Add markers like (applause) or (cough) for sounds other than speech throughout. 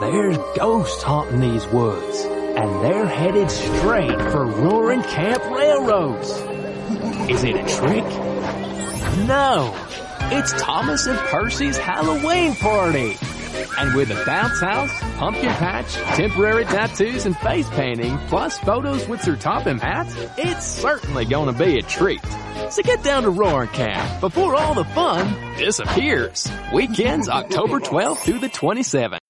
There's ghosts haunting these woods, and they're headed straight for Roaring Camp Railroads. Is it a trick? No, it's Thomas and Percy's Halloween party. And with a bounce house, pumpkin patch, temporary tattoos and face painting, plus photos with their Topham hats, it's certainly gonna be a treat. So get down to Roaring Camp before all the fun disappears. Weekends October 12th through the 27th.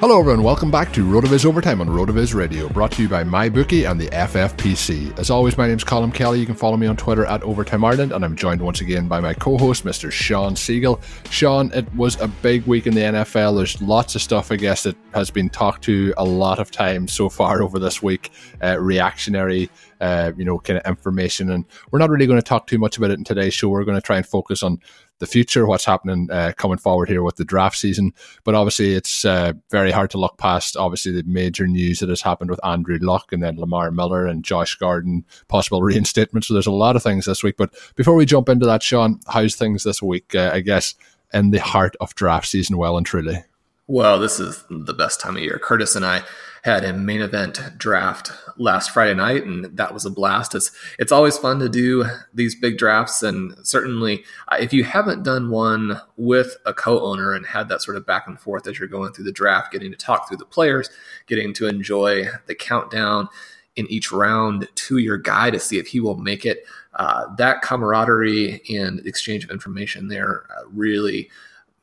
Hello everyone, welcome back to RotoViz Overtime on RotoViz Radio, brought to you by MyBookie and the FFPC. As always, my name is Colin Kelly. You can follow me on Twitter at Overtime Ireland, and I'm joined once again by my co-host, Mr. Sean Siegele. Sean, it was a big week in the NFL. There's lots of stuff, I guess, that has been talked to a lot of times so far over this week. Uh, reactionary uh, you know, kind of information. And we're not really going to talk too much about it in today's show. We're going to try and focus on the future, what's happening uh, coming forward here with the draft season. But obviously, it's uh, very hard to look past, obviously, the major news that has happened with Andrew Luck and then Lamar Miller and Josh Gordon, possible (laughs) reinstatement. So there's a lot of things this week. But before we jump into that, Sean, how's things this week? Uh, I guess in the heart of draft season, well and truly. Well, this is the best time of year. Curtis and I had a main event draft last Friday night, and that was a blast. It's it's always fun to do these big drafts, and certainly uh, if you haven't done one with a co-owner and had that sort of back and forth as you're going through the draft, getting to talk through the players, getting to enjoy the countdown in each round to your guy to see if he will make it. Uh, that camaraderie and exchange of information there uh, really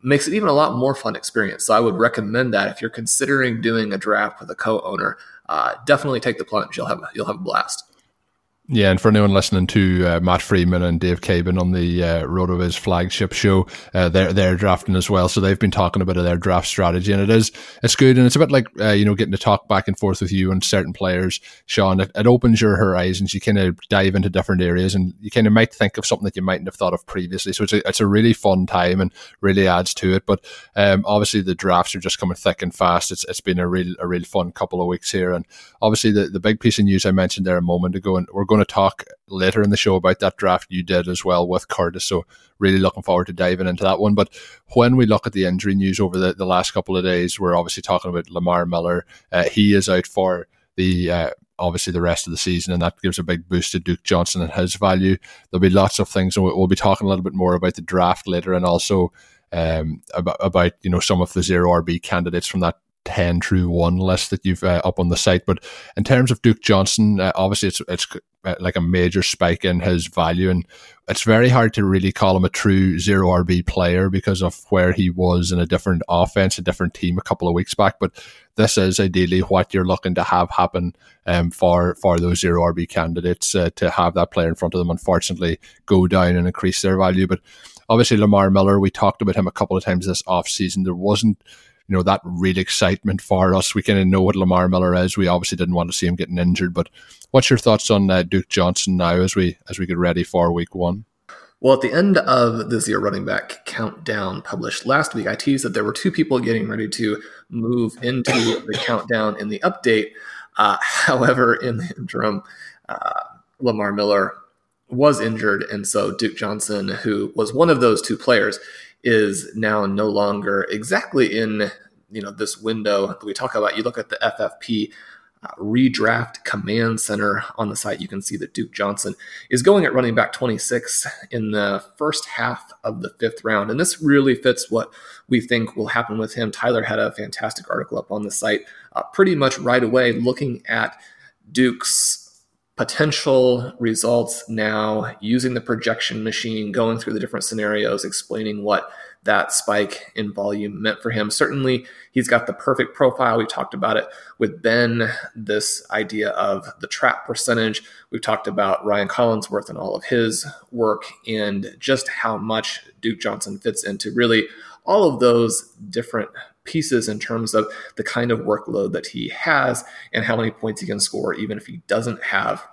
makes it even a lot more fun experience. So I would recommend that if you're considering doing a draft with a co-owner, uh, definitely take the plunge. You'll have you'll have a blast. Yeah, and for anyone listening to uh, Matt Freeman and Dave Caban on the uh, RotoViz flagship show, uh, they're they're drafting as well. So they've been talking about their draft strategy, and it is it's good, and it's a bit like uh, you know getting to talk back and forth with you and certain players, Sean. It, it opens your horizons. You kind of dive into different areas, and you kind of might think of something that you mightn't have thought of previously. So it's a it's a really fun time and really adds to it. But um, obviously the drafts are just coming thick and fast. It's it's been a real a real fun couple of weeks here, and obviously the the big piece of news I mentioned there a moment ago, and we're going to talk later in the show about that draft you did as well with Curtis. So really looking forward to diving into that one. But when we look at the injury news over the, the last couple of days, we're obviously talking about Lamar Miller. Uh, he is out for the uh, obviously the rest of the season, and that gives a big boost to Duke Johnson and his value. There'll be lots of things, and we'll be talking a little bit more about the draft later, and also um, about, about you know some of the zero RB candidates from that 10 through 1 list that you've uh, up on the site. But in terms of Duke Johnson, uh, obviously it's, it's like a major spike in his value. And it's very hard to really call him a true zero RB player because of where he was in a different offense, a different team a couple of weeks back. But this is ideally what you're looking to have happen um, for, for those zero RB candidates uh, to have that player in front of them, unfortunately, go down and increase their value. But obviously, Lamar Miller, we talked about him a couple of times this off season. There wasn't know, that real excitement for us. We kind of know what Lamar Miller is. We obviously didn't want to see him getting injured, but what's your thoughts on uh, Duke Johnson now as we as we get ready for Week One? Well, at the end of the zero running back countdown published last week, I teased that there were two people getting ready to move into the countdown in the update. Uh, (laughs) however, in the interim, uh, Lamar Miller was injured, and so Duke Johnson, who was one of those two players, is now no longer exactly in you know this window that we talk about. You look at the FFP uh, redraft command center on the site, you can see that Duke Johnson is going at running back 26 in the first half of the fifth round. And this really fits what we think will happen with him. Tyler had a fantastic article up on the site uh, pretty much right away looking at Duke's potential results now using the projection machine, going through the different scenarios, explaining what that spike in volume meant for him. Certainly, he's got the perfect profile. We talked about it with Ben, this idea of the trap percentage. We've talked about Ryan Collinsworth and all of his work and just how much Duke Johnson fits into really all of those different pieces in terms of the kind of workload that he has and how many points he can score, even if he doesn't have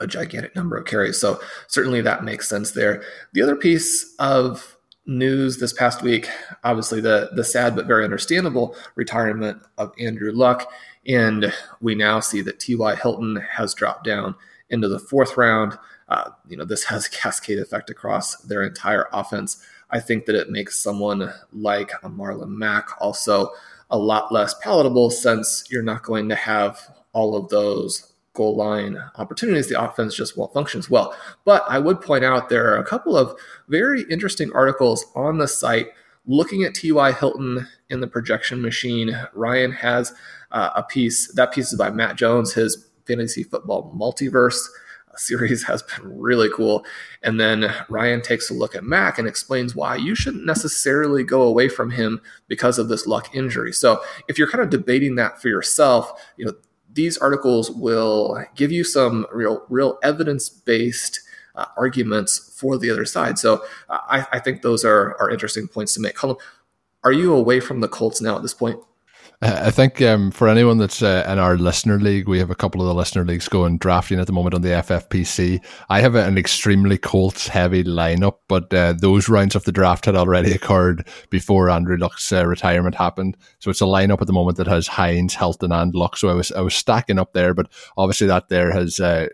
a gigantic number of carries. So certainly that makes sense there. The other piece of news this past week, obviously the the sad but very understandable retirement of Andrew Luck, and we now see that T.Y. Hilton has dropped down into the fourth round. Uh, you know, this has a cascade effect across their entire offense. I think that it makes someone like a Marlon Mack also a lot less palatable since you're not going to have all of those goal line opportunities, the offense just well functions well. But I would point out there are a couple of very interesting articles on the site looking at T.Y. Hilton in the projection machine. Ryan has uh, a piece, that piece is by Matt Jones, his fantasy football multiverse series (laughs) has been really cool. And then Ryan takes a look at Mack and explains why you shouldn't necessarily go away from him because of this luck injury. So if you're kind of debating that for yourself, you know, these articles will give you some real, real evidence based uh, arguments for the other side. So uh, I, I, think those are, are interesting points to make. Colin, are you away from the Colts now at this point? I think um, for anyone that's uh, in our listener league, we have a couple of the listener leagues going drafting at the moment on the FFPC. I have an extremely Colts heavy lineup, but uh, those rounds of the draft had already occurred before Andrew Luck's uh, retirement happened. So it's a lineup at the moment that has Hines, Hilton, and Luck. So I was I was stacking up there, but obviously that there has uh,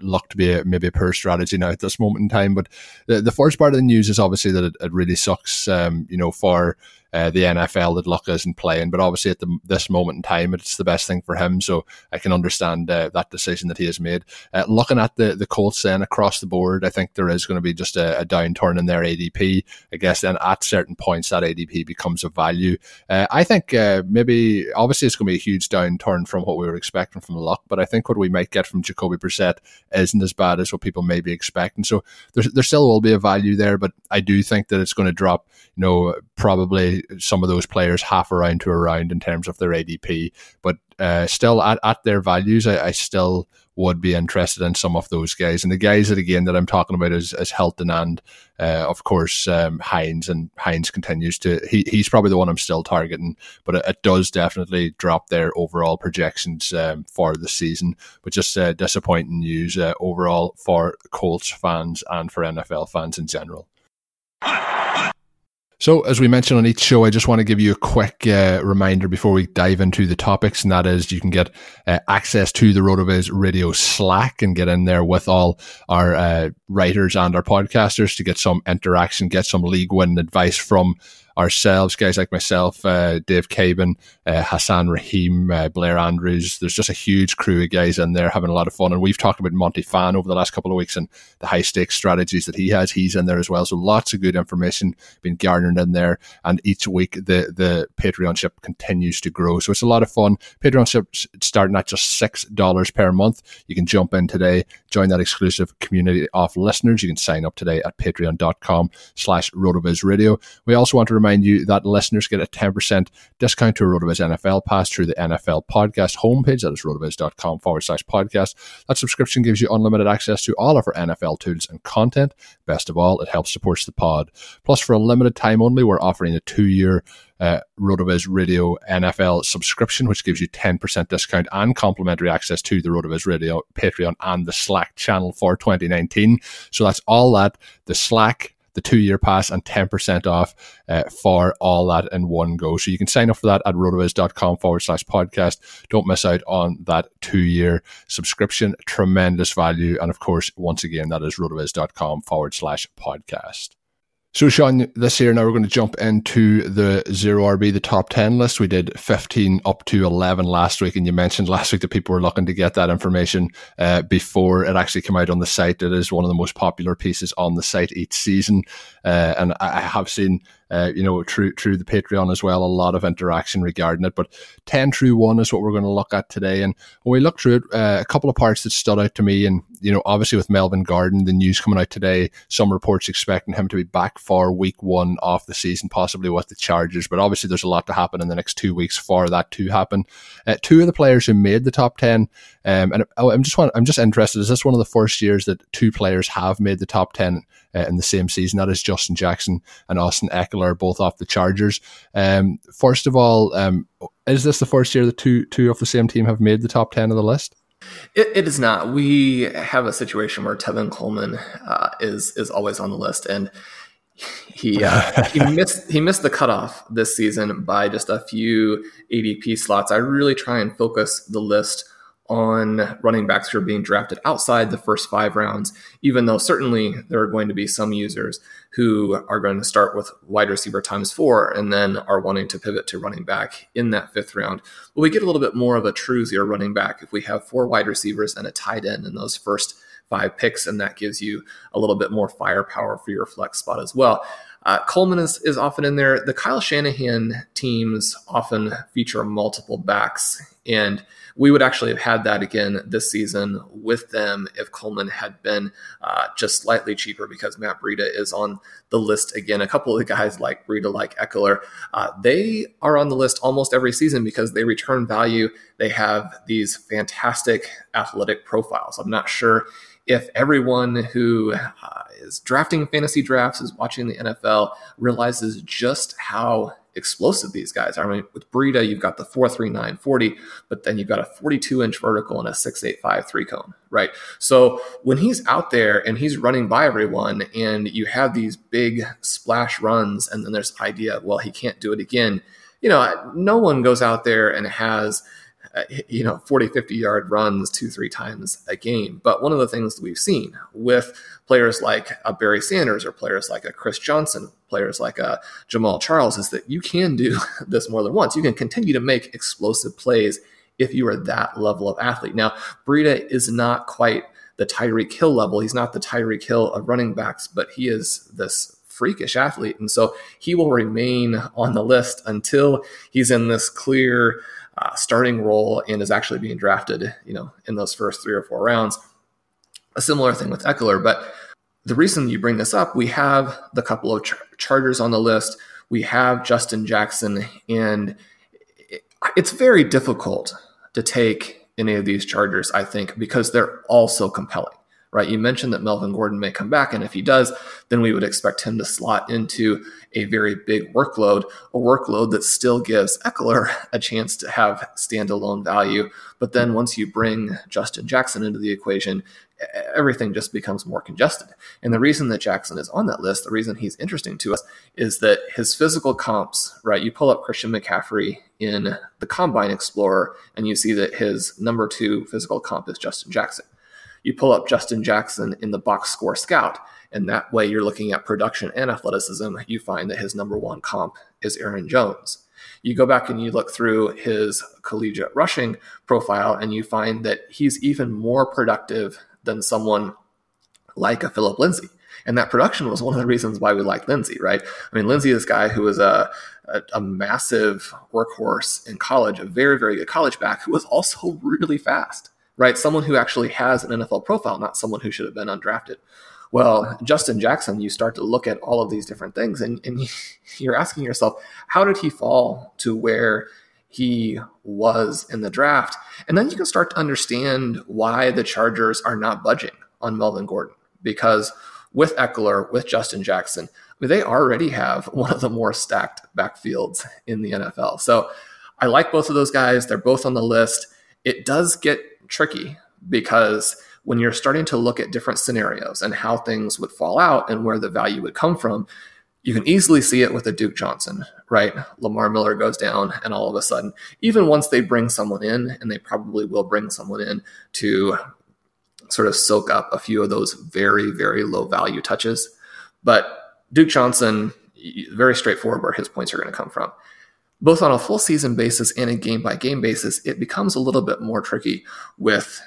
luck to be a, maybe a poor strategy now at this moment in time. But the, the first part of the news is obviously that it, it really sucks, um, you know, for uh, the NFL that Luck isn't playing. But obviously, at the, this moment in time, it's the best thing for him. So I can understand uh, that decision that he has made. Uh, looking at the the Colts then across the board, I think there is going to be just a, a downturn in their ADP. I guess then at certain points that ADP becomes a value. Uh, I think uh, maybe obviously it's going to be a huge downturn from what we were expecting from Luck, but I think what we might get from Jacoby Brissett isn't as bad as what people may be expecting. So there, there still will be a value there, but I do think that it's going to drop. Know, probably some of those players half around to around in terms of their ADP. But uh, still, at, at their values, I, I, still would be interested in some of those guys. And the guys that again that I'm talking about is, is Hilton and uh, of course um, Hines. And Hines continues to he, he's probably the one I'm still targeting, but it, it does definitely drop their overall projections um, for the season. But just uh, disappointing news uh, overall for Colts fans and for NFL fans in general. So, as we mentioned on each show, I just want to give you a quick uh, reminder before we dive into the topics, and that is you can get uh, access to the RotoViz Radio Slack and get in there with all our uh, writers and our podcasters to get some interaction, get some league win advice from ourselves, guys like myself, uh, Dave Caban, uh, Hassan Rahim, uh, Blair Andrews. There's just a huge crew of guys in there having a lot of fun. And we've talked about Monty Phan over the last couple of weeks and the high stakes strategies that he has. He's in there as well. So lots of good information being garnered in there. And each week the the Patreon ship continues to grow. So it's a lot of fun. Patreon ship starting at just six dollars per month. You can jump in today, join that exclusive community of listeners. You can sign up today at patreon.com slash rotoviz radio. We also want to remind remind you that listeners get a 10% discount to a RotoViz NFL pass through the NFL podcast homepage. That is rotoviz.com forward slash podcast. That subscription gives you unlimited access to all of our NFL tools and content. Best of all, it helps support the pod. Plus, for a limited time only, we're offering a two year uh, RotoViz Radio NFL subscription, which gives you 10% discount and complimentary access to the RotoViz Radio Patreon and the Slack channel for 2019. So that's all that, the Slack, the two year pass, and 10% off uh, for all that in one go. So you can sign up for that at rotoviz.com forward slash podcast. Don't miss out on that two year subscription. Tremendous value. And of course, once again, that is rotoviz.com forward slash podcast. So, Sean, this year now we're going to jump into the zero RB, the top 10 list. We did 15 up to 11 last week, and you mentioned (laughs) last week that people were looking to get that information uh, before it actually came out on the site. It is one of the most popular pieces on the site each season. Uh, and I have seen uh, you know, through through the Patreon as well, a lot of interaction regarding it. But ten through one is what we're going to look at today. And when we look through it, uh, a couple of parts that stood out to me, and you know, obviously with Melvin Gordon, the news coming out today, some reports expecting him to be back for week one of the season, possibly with the Chargers. But obviously, there's a lot to happen in the next two weeks for that to happen. Uh, two of the players who made the top ten, um, and I'm just want, I'm just interested. Is this one of the first years that two players have made the top ten uh, in the same season? That is Justin Jackson and Austin Ekeler, both off the Chargers. Um, first of all, um, is this the first year that two two of the same team have made the top ten of the list? It, it is not. We have a situation where Tevin Coleman uh, is is always on the list, and he uh, he (laughs) missed he missed the cutoff this season by just a few ADP slots. I really try and focus the list on running backs who are being drafted outside the first five rounds, even though certainly there are going to be some users who are going to start with wide receiver times four and then are wanting to pivot to running back in that fifth round. But we get a little bit more of a true zero running back if we have four wide receivers and a tight end in those first five picks, and that gives you a little bit more firepower for your flex spot as well. Uh, Coleman is, is often in there. The Kyle Shanahan teams often feature multiple backs, and we would actually have had that again this season with them if Coleman had been uh, just slightly cheaper because Matt Breida is on the list again. A couple of the guys like Breida, like Ekeler, uh, they are on the list almost every season because they return value. They have these fantastic athletic profiles. I'm not sure if everyone who uh, is drafting fantasy drafts, is watching the NFL, realizes just how explosive these guys are. I mean, with Breida, you've got the 439 40, but then you've got a 42 inch vertical and a 685 three cone, right? So when he's out there and he's running by everyone and you have these big splash runs, and then there's the idea, well, he can't do it again. You know, no one goes out there and has uh, you know 40 50 yard runs two three times a game but one of the things that we've seen with players like a barry sanders or players like a chris johnson players like a jamaal charles is that you can do (laughs) this more than once you can continue to make explosive plays if you are that level of athlete now Breida is not quite the Tyreek Hill level. He's not the Tyreek Hill of running backs, but he is this freakish athlete. And so he will remain on the list until he's in this clear uh, starting role and is actually being drafted, you know, in those first three or four rounds. A similar thing with Ekeler, but the reason you bring this up, we have the couple of char- Chargers on the list. We have Justin Jackson, and it, it's very difficult to take any of these Chargers, I think, because they're all so compelling right? You mentioned that Melvin Gordon may come back, and if he does, then we would expect him to slot into a very big workload, a workload that still gives Ekeler a chance to have standalone value. But then once you bring Justin Jackson into the equation, everything just becomes more congested. And the reason that Jackson is on that list, the reason he's interesting to us, is that his physical comps, right? You pull up Christian McCaffrey in the Combine Explorer, and you see that his number two physical comp is Justin Jackson you pull up Justin Jackson in the box score scout, and that way you're looking at production and athleticism. You find that his number one comp is Aaron Jones. You go back and you look through his collegiate rushing profile, and you find that he's even more productive than someone like a Philip Lindsay. And that production was one of the reasons why we liked Lindsay, right? I mean, Lindsay is a guy who was a, a, a, massive workhorse in college, a very, very good college back who was also really fast right? Someone who actually has an NFL profile, not someone who should have been undrafted. Well, Justin Jackson, you start to look at all of these different things and, and (laughs) you're asking yourself, how did he fall to where he was in the draft? And then you can start to understand why the Chargers are not budging on Melvin Gordon because with Ekeler, with Justin Jackson, I mean, they already have (laughs) one of the more stacked backfields in the NFL. So I like both of those guys. They're both on the list. It does get tricky because when you're starting to look at different scenarios and how things would fall out and where the value would come from, you can easily see it with a Duke Johnson, right? Lamar Miller goes down, and all of a sudden, even once they bring someone in, and they probably will bring someone in to sort of soak up a few of those very, very low value touches. But Duke Johnson, very straightforward where his points are going to come from. Both on a full season basis and a game by game basis, it becomes a little bit more tricky with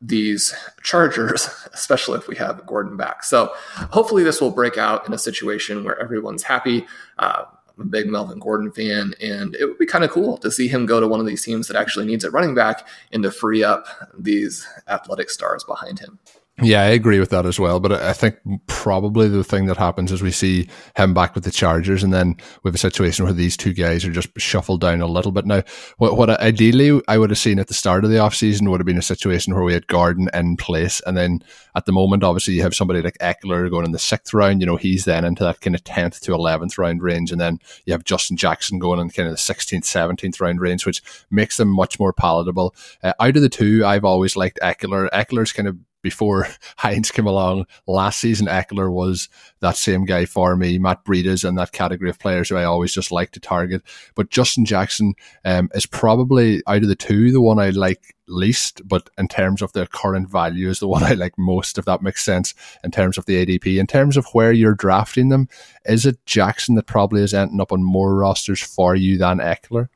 these Chargers, (laughs) especially if we have Gordon back. So hopefully this will break out in a situation where everyone's happy. Uh, I'm a big Melvin Gordon fan, and it would be kind of cool to see him go to one of these teams that actually needs a running back and to free up these athletic stars behind him. Yeah, I agree with that as well. But I think probably the thing that happens is we see him back with the Chargers, and then we have a situation where these two guys are just shuffled down a little bit. Now, what, what ideally I would have seen at the start of the offseason would have been a situation where we had Gordon in place, and then at the moment, obviously, you have somebody like Ekeler going in the sixth round. You know, he's then into that kind of 10th to 11th round range, and then you have Justin Jackson going in kind of the 16th, 17th round range, which makes them much more palatable. Uh, out of the two, I've always liked Ekeler. Ekeler's kind of before (laughs) Hines came along last season, Ekeler was that same guy for me. Matt Breida's in that category of players who I always just like to target. But Justin Jackson um, is probably out of the two the one I like least, but in terms of their current value is the (laughs) one I like most, if that makes sense, in terms of the ADP. In terms of where you're drafting them, is it Jackson that probably is ending up on more rosters for you than Ekeler?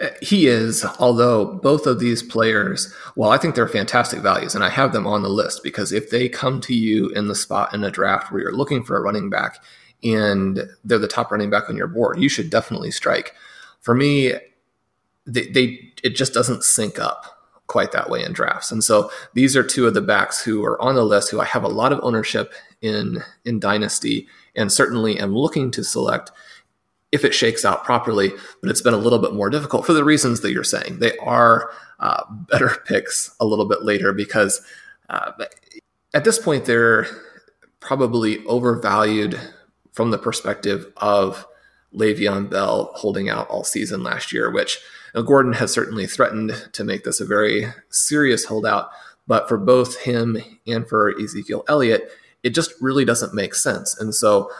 Uh, he is, although both of these players, well, I think they're fantastic values, and I have them on the list because if they come to you in the spot in a draft where you're looking for a running back and they're the top running back on your board, you should definitely strike. For me, they, they it just doesn't sync up quite that way in drafts. And so these are two of the backs who are on the list who I have a lot of ownership in in Dynasty and certainly am looking to select if it shakes out properly, but it's been a little bit more difficult for the reasons that you're saying. They are uh, (laughs) better picks a little bit later because uh, at this point they're probably overvalued from the perspective of Le'Veon Bell holding out all season last year, which Gordon has certainly threatened to make this a very serious holdout. But for both him and for Ezekiel Elliott, it just really doesn't make sense. And so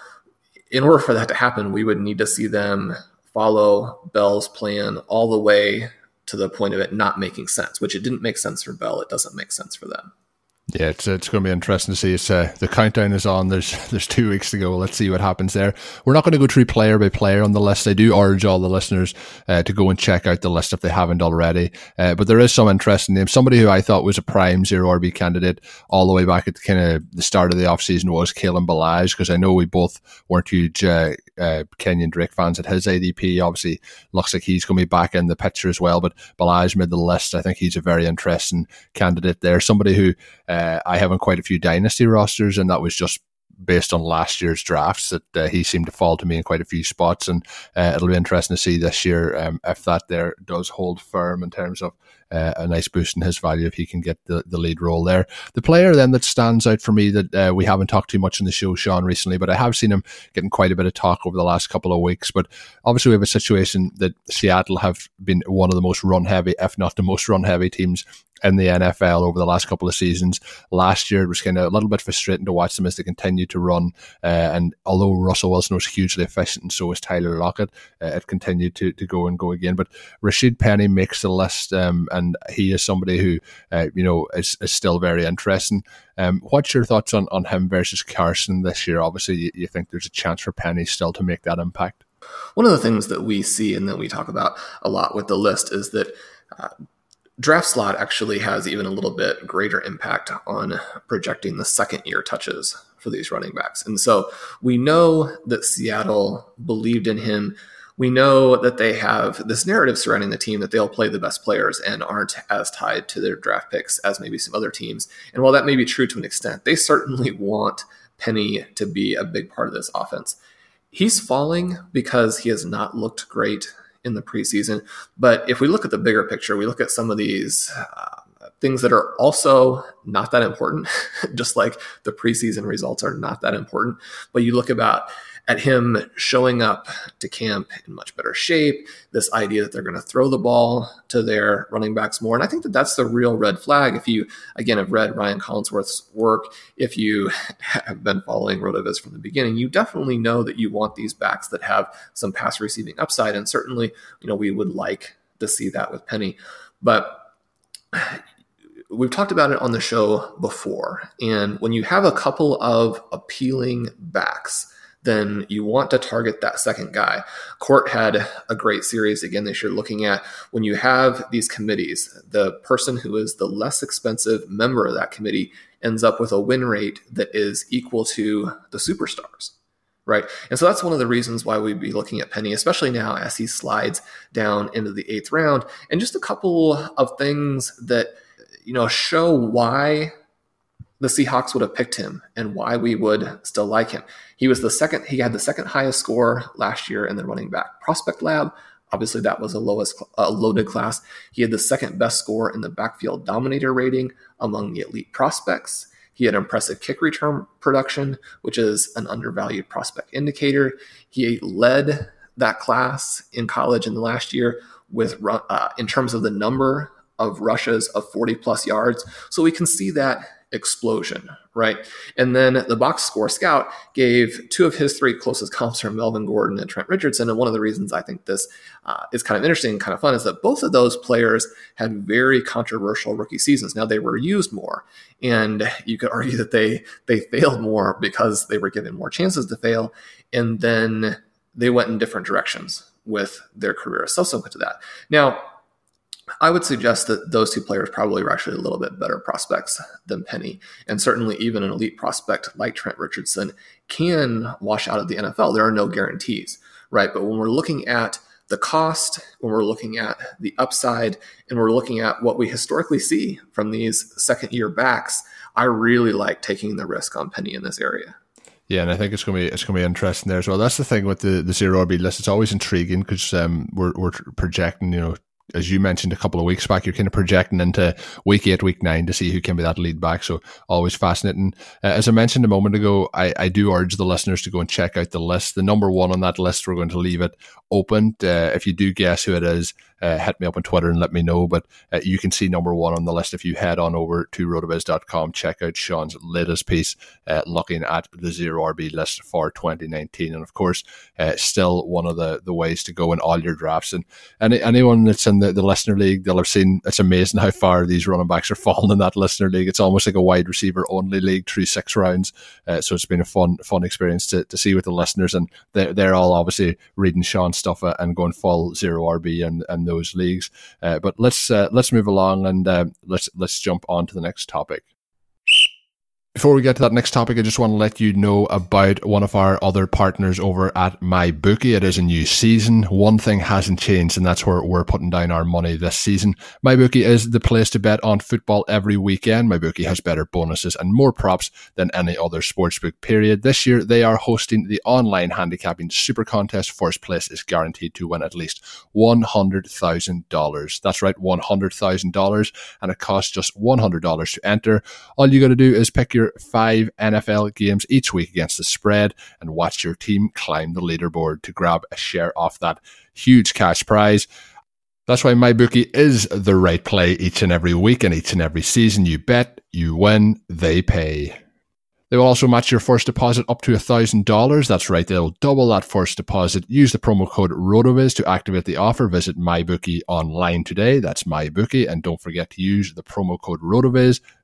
in order for that to happen, we would need to see them follow Bell's plan all the way to the point of it not making sense, which it didn't make sense for Bell. It doesn't make sense for them. Yeah, it's it's going to be interesting to see. It's uh, the countdown is on. There's (laughs) there's two weeks to go. Let's see what happens there. We're not going to go through player by player on the list. I do urge all the listeners uh, to go and check out the list if they haven't already. Uh, but there is some interesting names. Somebody who I thought was a prime zero RB candidate all the way back at kind of the start of the offseason was Kalen Ballage because I know we both weren't huge uh, Kenyan Drake fans at his ADP. Obviously, looks like he's going to be back in the picture as well. But Ballage made the list. I think he's a very interesting candidate there. Somebody who uh, I have on quite a few dynasty rosters, and that was just based on last year's drafts that uh, he seemed to fall to me in quite a few spots and uh, it'll be interesting to see this year um, if that there does hold firm in terms of uh, a nice boost in his value if he can get the, the lead role there. The player then that stands out for me that uh, we haven't talked too much in the show, Sean, recently, but I have seen him getting quite a bit of talk over the last couple of weeks. But obviously, we have a situation that Seattle have been one of the most run heavy, if not the most run heavy teams in the NFL over the last couple of seasons. Last year, it was kind of a little bit frustrating to watch them as they continued to run. Uh, and although Russell Wilson was hugely efficient and so was Tyler Lockett, uh, it continued to, to go and go again. But Rashaad Penny makes the list, um, he is somebody who, uh, you know, is, is still very interesting. Um, what's your thoughts on, on him versus Carson this year? Obviously, you, you think there's a chance for Penny still to make that impact. One of the things that we see and that we talk about a lot with the list is that uh, draft slot actually has even a little bit greater impact on projecting the second year touches for these running backs. And so we know that Seattle believed in him. We know that they have this narrative surrounding the team that they'll play the best players and aren't as tied to their draft picks as maybe some other teams. And while that may be true to an extent, they certainly want Penny to be a big part of this offense. He's falling because he has not looked great in the preseason. But if we look at the bigger picture, we look at some of these uh, things that are also not that important, (laughs) just like the preseason results are not that important. But you look about at him showing up to camp in much better shape, this idea that they're going to throw the ball to their running backs more. And I think that that's the real red flag. If you, again, have read Ryan Collinsworth's work, if you (laughs) have been following RotoViz from the beginning, you definitely know that you want these backs that have some pass receiving upside. And certainly, you know, we would like to see that with Penny. But we've talked about it on the show before. And when you have a couple of appealing backs, then you want to target that second guy. Court had a great series again this year looking at when you have these committees, the person who is the less expensive member of that committee ends up with a win rate that is equal to the superstars. Right. And so that's one of the reasons why we'd be looking at Penny, especially now as he slides down into the eighth round. And just a couple of things that, you know, show why the Seahawks would have picked him and why we would still like him. He was the second, he had the second highest score last year in the running back prospect lab. Obviously, that was a lowest uh, loaded class. He had the second best score in the backfield dominator rating among the elite prospects. He had impressive kick return production, which is an undervalued prospect indicator. He led that class in college in the last year with uh, in terms of the number of rushes of 40 plus yards. So we can see that explosion, right? And then the box score scout gave two of his three closest comps are Melvin Gordon and Trent Richardson. And one of the reasons I think this uh, is kind of interesting and kind of fun is that both of those players had very controversial rookie seasons. Now they were used more, and you could argue that they they failed more because they were given more chances to fail, and then they went in different directions with their career subsequent to that. Now I would suggest that those two players probably are actually a little bit better prospects than Penny. And certainly, even an elite prospect like Trent Richardson can wash out of the NFL. There are no guarantees, right? But when we're looking at the cost, when we're looking at the upside, and we're looking at what we historically see from these second year backs, I really like taking the risk on Penny in this area. Yeah, and I think it's gonna be it's gonna be interesting there as well. That's the thing with the the zero RB list. It's always intriguing because um, we're we're projecting you know as you mentioned a couple of weeks back, you're kind of projecting into week eight, week nine to see who can be that lead back. So always fascinating. Uh, as I mentioned a moment ago, I, I do urge the listeners to go and check out the list. The number one on that list, we're going to leave it open. Uh, if you do guess who it is, uh, hit me up on Twitter and let me know. But uh, you can see number one on the list if you head on over to rotoviz.com. Check out Sean's latest piece uh, looking at the zero RB list for 2019. And of course, uh, still one of the, the ways to go in all your drafts. And any, anyone that's in the, the listener league, they'll have seen it's amazing how far these running backs are (laughs) falling in that listener league. It's almost like a wide receiver only league through six rounds. Uh, so it's been a fun fun experience to, to see with the listeners. And they're, they're all obviously reading Sean's stuff uh, and going full zero RB and, and those leagues. Uh, but let's uh, let's move along and uh, let's let's jump on to the next topic. Before we get to that next topic, I just want to let you know about one of our other partners over at MyBookie. It is a new season. One thing hasn't changed, and that's where we're putting down our money this season. MyBookie is the place to bet on football every weekend. MyBookie has better bonuses and more props than any other sportsbook period. This year, they are hosting the online handicapping super contest. First place is guaranteed to win at least $100,000. That's right, $100,000, and it costs just $100 to enter. All you got to do is pick your five NFL games each week against the spread and watch your team climb the leaderboard to grab a share off that huge cash prize. That's why MyBookie is the right play each and every week and each and every season. You bet, you win, they pay. They will also match your first deposit up to $1,000. That's right, they'll double that first deposit. Use the promo code RotoViz to activate the offer. Visit MyBookie online today. That's MyBookie. And don't forget to use the promo code RotoViz.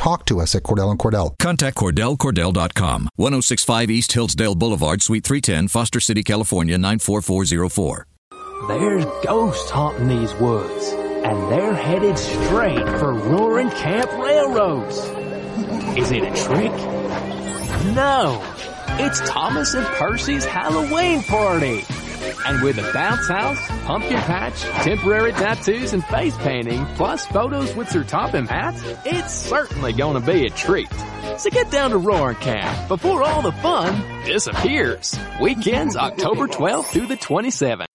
talk to us at Cordell and Cordell. Contact CordellCordell.com, 1065 East Hillsdale Boulevard, Suite 310, Foster City, California, 94404. There's ghosts haunting these woods, and they're headed straight for Roaring Camp Railroads. Is it a trick? No, it's Thomas and Percy's Halloween party. And with a bounce house, pumpkin patch, temporary tattoos, and face painting, plus photos with Sir Topham hats, it's certainly gonna be a treat. So get down to Roaring Camp before all the fun disappears. Weekends October 12th through the 27th.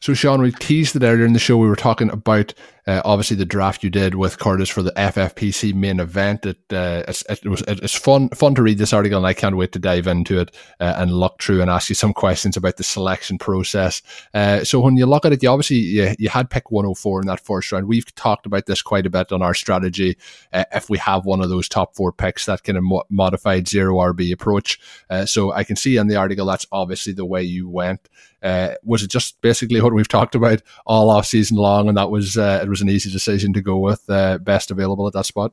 So, Sean, we teased it earlier in the show. We were talking about uh, obviously the draft you did with Curtis for the FFPC main event. It, uh, it was it's fun fun to read this article, and I can't wait to dive into it uh, and look through and ask you some questions about the selection process. Uh, so, when you look at it, you obviously you, you had pick 104 in that first round. We've talked about this quite a bit on our strategy. Uh, if we have one of those top four picks, that kind of mo- modified zero RB approach. Uh, so, I can see in the article that's obviously the way you went. Was it just basically what we've talked about all off season long, and that was it was an easy decision to go with uh, best available at that spot?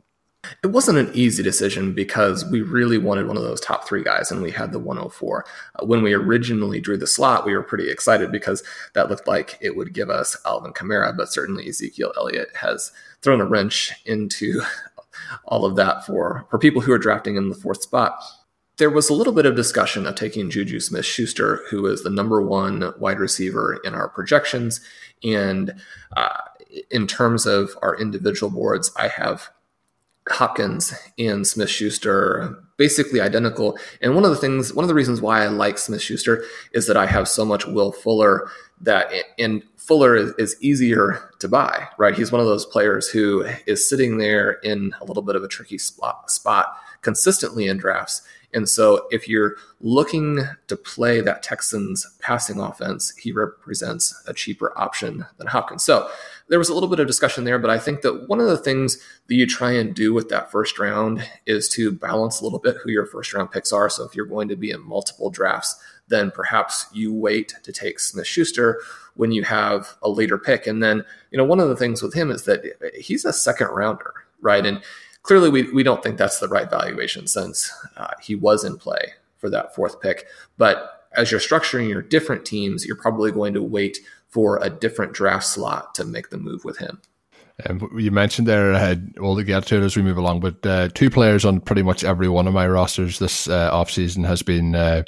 It wasn't an easy decision because we really wanted one of those top three guys, and we had the 104. Uh, when we originally drew the slot, we were pretty excited because that looked like it would give us Alvin Kamara, but certainly Ezekiel Elliott has thrown a wrench into (laughs) all of that for, for people who are drafting in the fourth spot there was a little bit of discussion of taking Juju Smith Schuster, who is the number one wide receiver in our projections. And uh, in terms of our individual boards, I have Hopkins and Smith Schuster basically identical. And one of the things, one of the reasons why I like Smith Schuster is that I have so much Will Fuller that, and Fuller is, is, easier to buy, right? He's one of those players who is sitting there in a little bit of a tricky spot, spot consistently in drafts and so if you're looking to play that Texans passing offense, he represents a cheaper option than Hopkins. So there was a little bit of discussion there, but I think that one of the things that you try and do with that first round is to balance a little bit who your first round picks are. So if you're going to be in multiple drafts, then perhaps you wait to take Smith Schuster when you have a later pick. And then, you know, one of the things with him is that he's a second rounder, right? And clearly we, we don't think that's the right valuation since uh, he was in play for that fourth pick. But as you're structuring your different teams, you're probably going to wait for a different draft slot to make the move with him. Um, you mentioned there, uh, we'll get to it as we move along, but uh, two players on pretty much every one of my rosters this uh, offseason has been uh,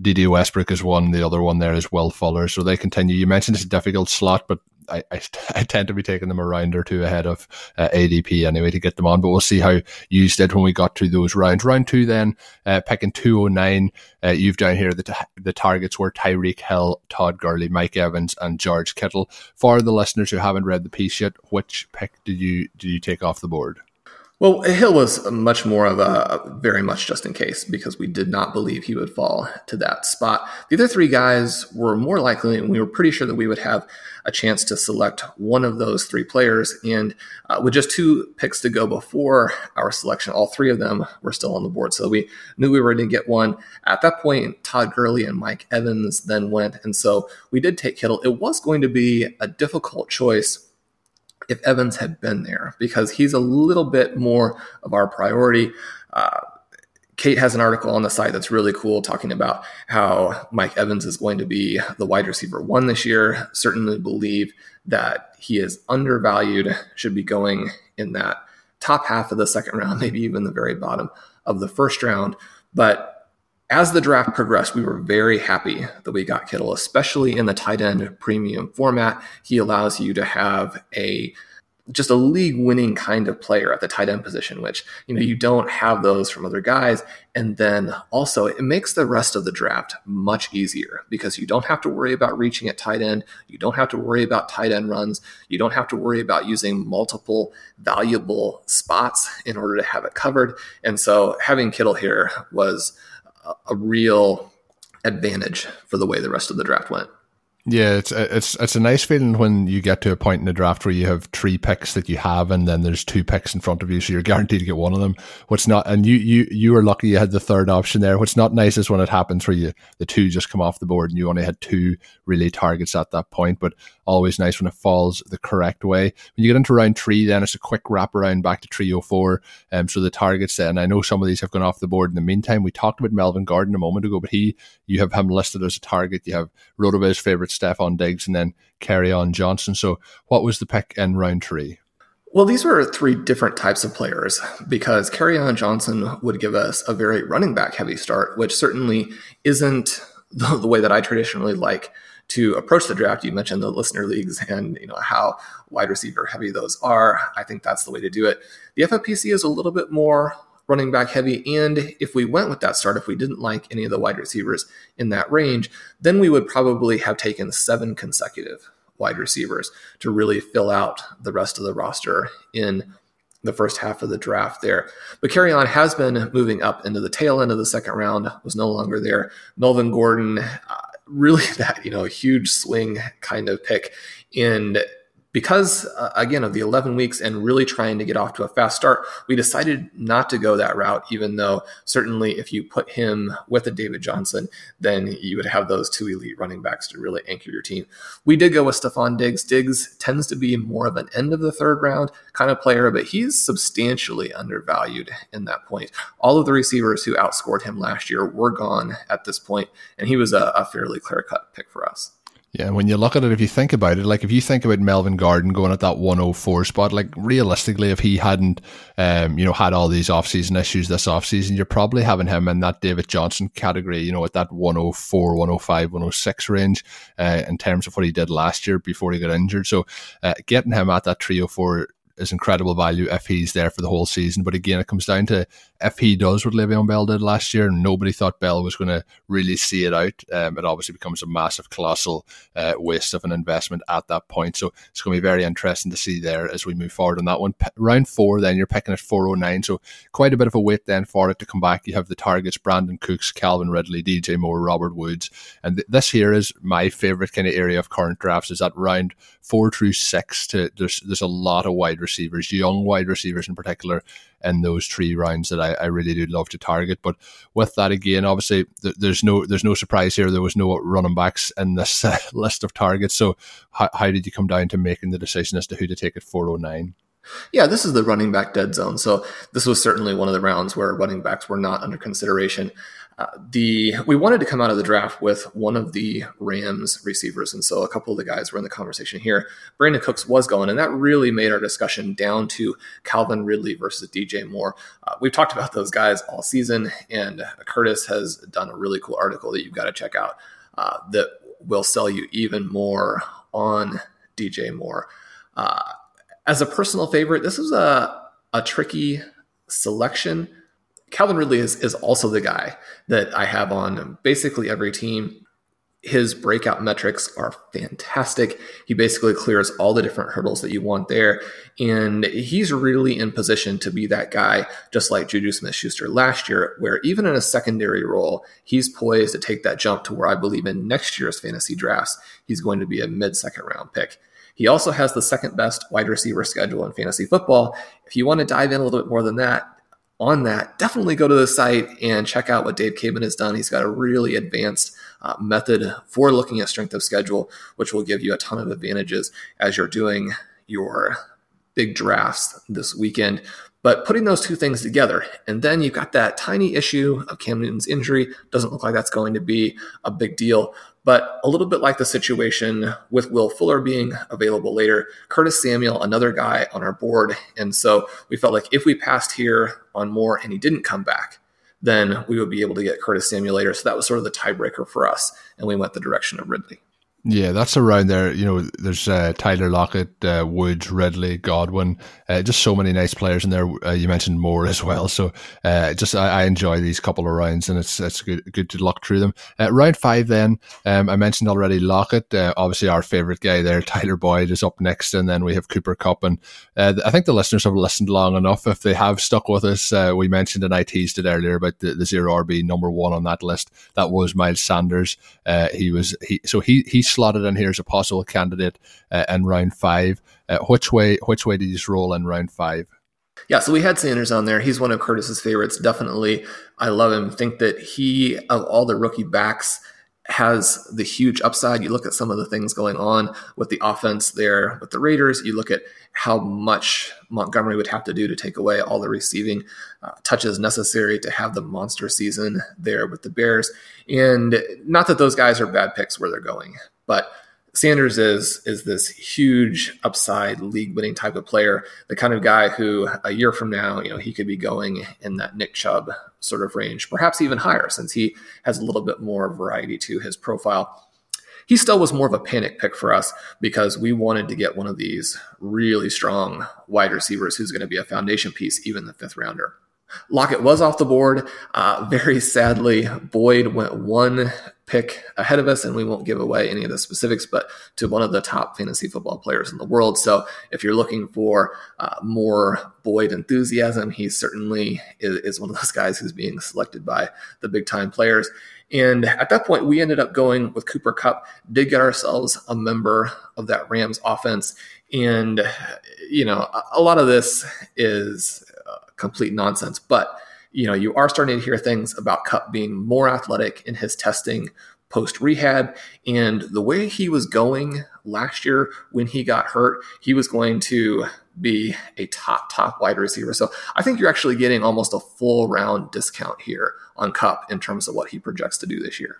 Dede Westbrook is one, the other one there is Will Fuller. So they continue. You mentioned it's a difficult slot, but I, I, (laughs) I, tend to be taking them a round or two ahead of uh, ADP anyway to get them on. But we'll see how you did when we got to those rounds. Round two, then uh, picking two oh nine. Uh, you've down here the the targets were Tyreek Hill, Todd Gurley, Mike Evans, and George Kittle. For the listeners who haven't read the piece yet, which pick did you did you take off the board? Well, Hill was much more of a very much just in case because we did not believe he would fall to that spot. The other three guys were more likely, and we were pretty sure that we would have a chance to select one of those three players. And uh, with just two picks to go before our selection, all three of them were still on the board. So we knew we were going to get one. At that point, Todd Gurley and Mike Evans then went. And so we did take Kittle. It was going to be a difficult choice if Evans had been there because he's a little bit more of our priority. Uh, Kate has an article on the site that's really cool talking about how Mike Evans is going to be the wide receiver one this year. Certainly believe that he is undervalued, should be going in that top half of the second round, (laughs) maybe even the very bottom of the first round. But as the draft progressed, we were very happy that we got Kittle, especially in the tight end premium format. He allows you to have a just a league winning kind of player at the tight end position, which, you know, you don't have those from other guys. And then also it makes the rest of the draft much easier because you don't have to worry about reaching at tight end. You don't have to worry about tight end runs. You don't have to worry about using multiple valuable spots in order to have it covered. And so having Kittle here was a real advantage for the way the rest of the draft went. Yeah, it's it's it's a nice feeling when you get to a point in the draft where you have three picks that you have, and then there's two picks in front of you, so you're (laughs) guaranteed to get one of them. What's not, and you you you were lucky you had the third option there. What's not nice is when it happens where you the two just come off the board and you only had two really targets at that point. But always nice when it falls the correct way. When you get into round three, then it's a quick wrap around back to three oh four. Um, so the targets and I know some of these have gone off the board in the meantime. We talked about Melvin Gordon a moment ago, but he you have him listed as a target. You have Rotoviz favorite Stefon Diggs and then Kerryon Johnson. So, what was the pick in round three? Well, these were three different types of players because Kerryon Johnson would give us a very running back heavy start, which certainly isn't the, (laughs) the way that I traditionally like to approach the draft. You mentioned the listener leagues and you know how wide receiver heavy those are. I think that's the way to do it. The FFPC is a little bit more running back heavy. And if we went with that start, if we didn't like any of the wide receivers in that range, then we would probably have taken seven consecutive wide receivers to really fill out the rest of the roster in the first half of the draft there. But Kerryon has been moving up into the tail end of the second round, was no longer there. Melvin Gordon, uh, really (laughs) that, you know, huge swing kind of pick. And because uh, again of the 11 weeks and really trying to get off to a fast start we decided not to go that route even though certainly if you put him with a david johnson then you would have those two elite running backs to really anchor your team. We did go with stefon diggs. Diggs tends to be more of an end of the third round kind of player but he's substantially undervalued in that point. All of the receivers who outscored him last year were gone at this point and he was a, a fairly clear cut pick for us yeah, when you look at it, if you think about it, like if you think about Melvin Gordon going at that 104 spot, like realistically, if he hadn't, um, you know, had all these offseason issues this offseason, you're probably having him in that David Johnson category, you know, at that 104, 105, 106 range uh, in terms of what he did last year before he got injured. So uh, getting him at that 304 is incredible value if he's there for the whole season. But again, it comes down to if he does what Le'Veon Bell did last year, nobody thought Bell was going to really see it out. Um, it obviously becomes a massive, colossal uh, waste of an investment at that point. So it's going to be very interesting to see there as we move forward on that one. P- round four, then you're picking at 409. So quite a bit of a wait then for it to come back. You have the targets Brandin Cooks, Calvin Ridley, DJ Moore, Robert Woods. And th- this here is my favorite kind of area of current drafts is that round four through six to there's there's a lot of wide receivers, young wide receivers in particular, in those three rounds that I, I really do love to target. But with that again, obviously th- there's no there's no surprise here. There was no running backs in this uh, (laughs) list of targets. So how, how did you come down to making the decision as to who to take at 409? Yeah, this is the running back dead zone. So this was certainly one of the rounds where running backs were not under consideration. The we wanted to come out of the draft with one of the Rams receivers, and so a couple of the guys were in the conversation here. Brandin Cooks was going, and that really made our discussion down to Calvin Ridley versus DJ Moore. Uh, we've talked about those guys all season, and Curtis has done a really cool article that you've got to check out uh, that will sell you even more on DJ Moore. Uh, as a personal favorite, this was a a tricky selection Calvin Ridley is, is also the guy that I have on basically every team. His breakout metrics are fantastic. He basically clears all the different hurdles that you want there. And he's really in position to be that guy, just like Juju Smith Schuster last year, where even in a secondary role, he's poised to take that jump to where I believe in next year's fantasy drafts, he's going to be a mid second round pick. He also has the second best wide receiver schedule in fantasy football. If you want to dive in a little bit more than that, on that, definitely go to the site and check out what Dave Caban has done. He's got a really advanced uh, method for looking at strength of schedule, which will give you a ton of advantages as you're doing your big drafts this weekend. But putting those two things together, and then you've got that tiny issue of Cam Newton's injury. Doesn't look like that's going to be a big deal. But a little bit like the situation with Will Fuller being available later, Curtis Samuel, another guy on our board. And so we felt like if we passed here on Moore and he didn't come back, then we would be able to get Curtis Samuel later. So that was sort of the tiebreaker for us. And we went the direction of Ridley. Yeah, that's around there. You know, there's uh, Tyler Lockett, uh, Woods, Ridley, Godwin, uh, just so many nice players in there. Uh, you mentioned Moore as well, so uh, just I, I, enjoy these couple of rounds, and it's it's good good to look through them. Uh, round five, then um, I mentioned already Lockett, obviously our favorite guy there. (laughs) Tyler Boyd is up next, and then we have Cooper Kupp, and I think the listeners have listened long enough. If they have stuck with us, we mentioned and I teased it earlier about the, the zero RB number one on that list. That was Miles Sanders. he was he so he he slotted in here as a possible candidate uh, in round five. Uh, which way which way did you roll in round five? Yeah, so we had Sanders on there. He's one of Curtis's favorites. Definitely, I love him. Think that he of all the rookie backs has the huge upside. You look at some of the things going on with the offense there with the Raiders. You look at how much Montgomery would have to do to take away all the receiving uh, touches necessary to have the monster season there with the Bears. And not that those guys are bad picks where they're going, but Sanders is is this huge upside league winning type of player, the kind of guy who a year from now, you know, he could be going in that Nick Chubb sort of range, perhaps even higher, since he has a little bit more variety to his profile. He still was more of a panic pick for us because we wanted to get one of these really strong wide receivers who's going to be a foundation piece, even the fifth rounder. Lockett was off the board. Uh, very sadly, Boyd went one pick ahead of us, and we won't give away any of the specifics, but to one of the top fantasy football players in the world. So if you're looking for uh, more Boyd enthusiasm, he certainly is, is one of those guys who's being selected by the big time players. And at that point, we ended up going with Cooper Kupp, did get ourselves a member of that Rams offense. And, you know, a lot of this is complete nonsense. But you know, you are starting to hear things about Kupp being more athletic in his testing post rehab. And the way he was going last year when he got hurt, he was going to be a top, top wide receiver. So I think you're actually getting almost a full round discount here on Kupp in terms of what he projects to do this year.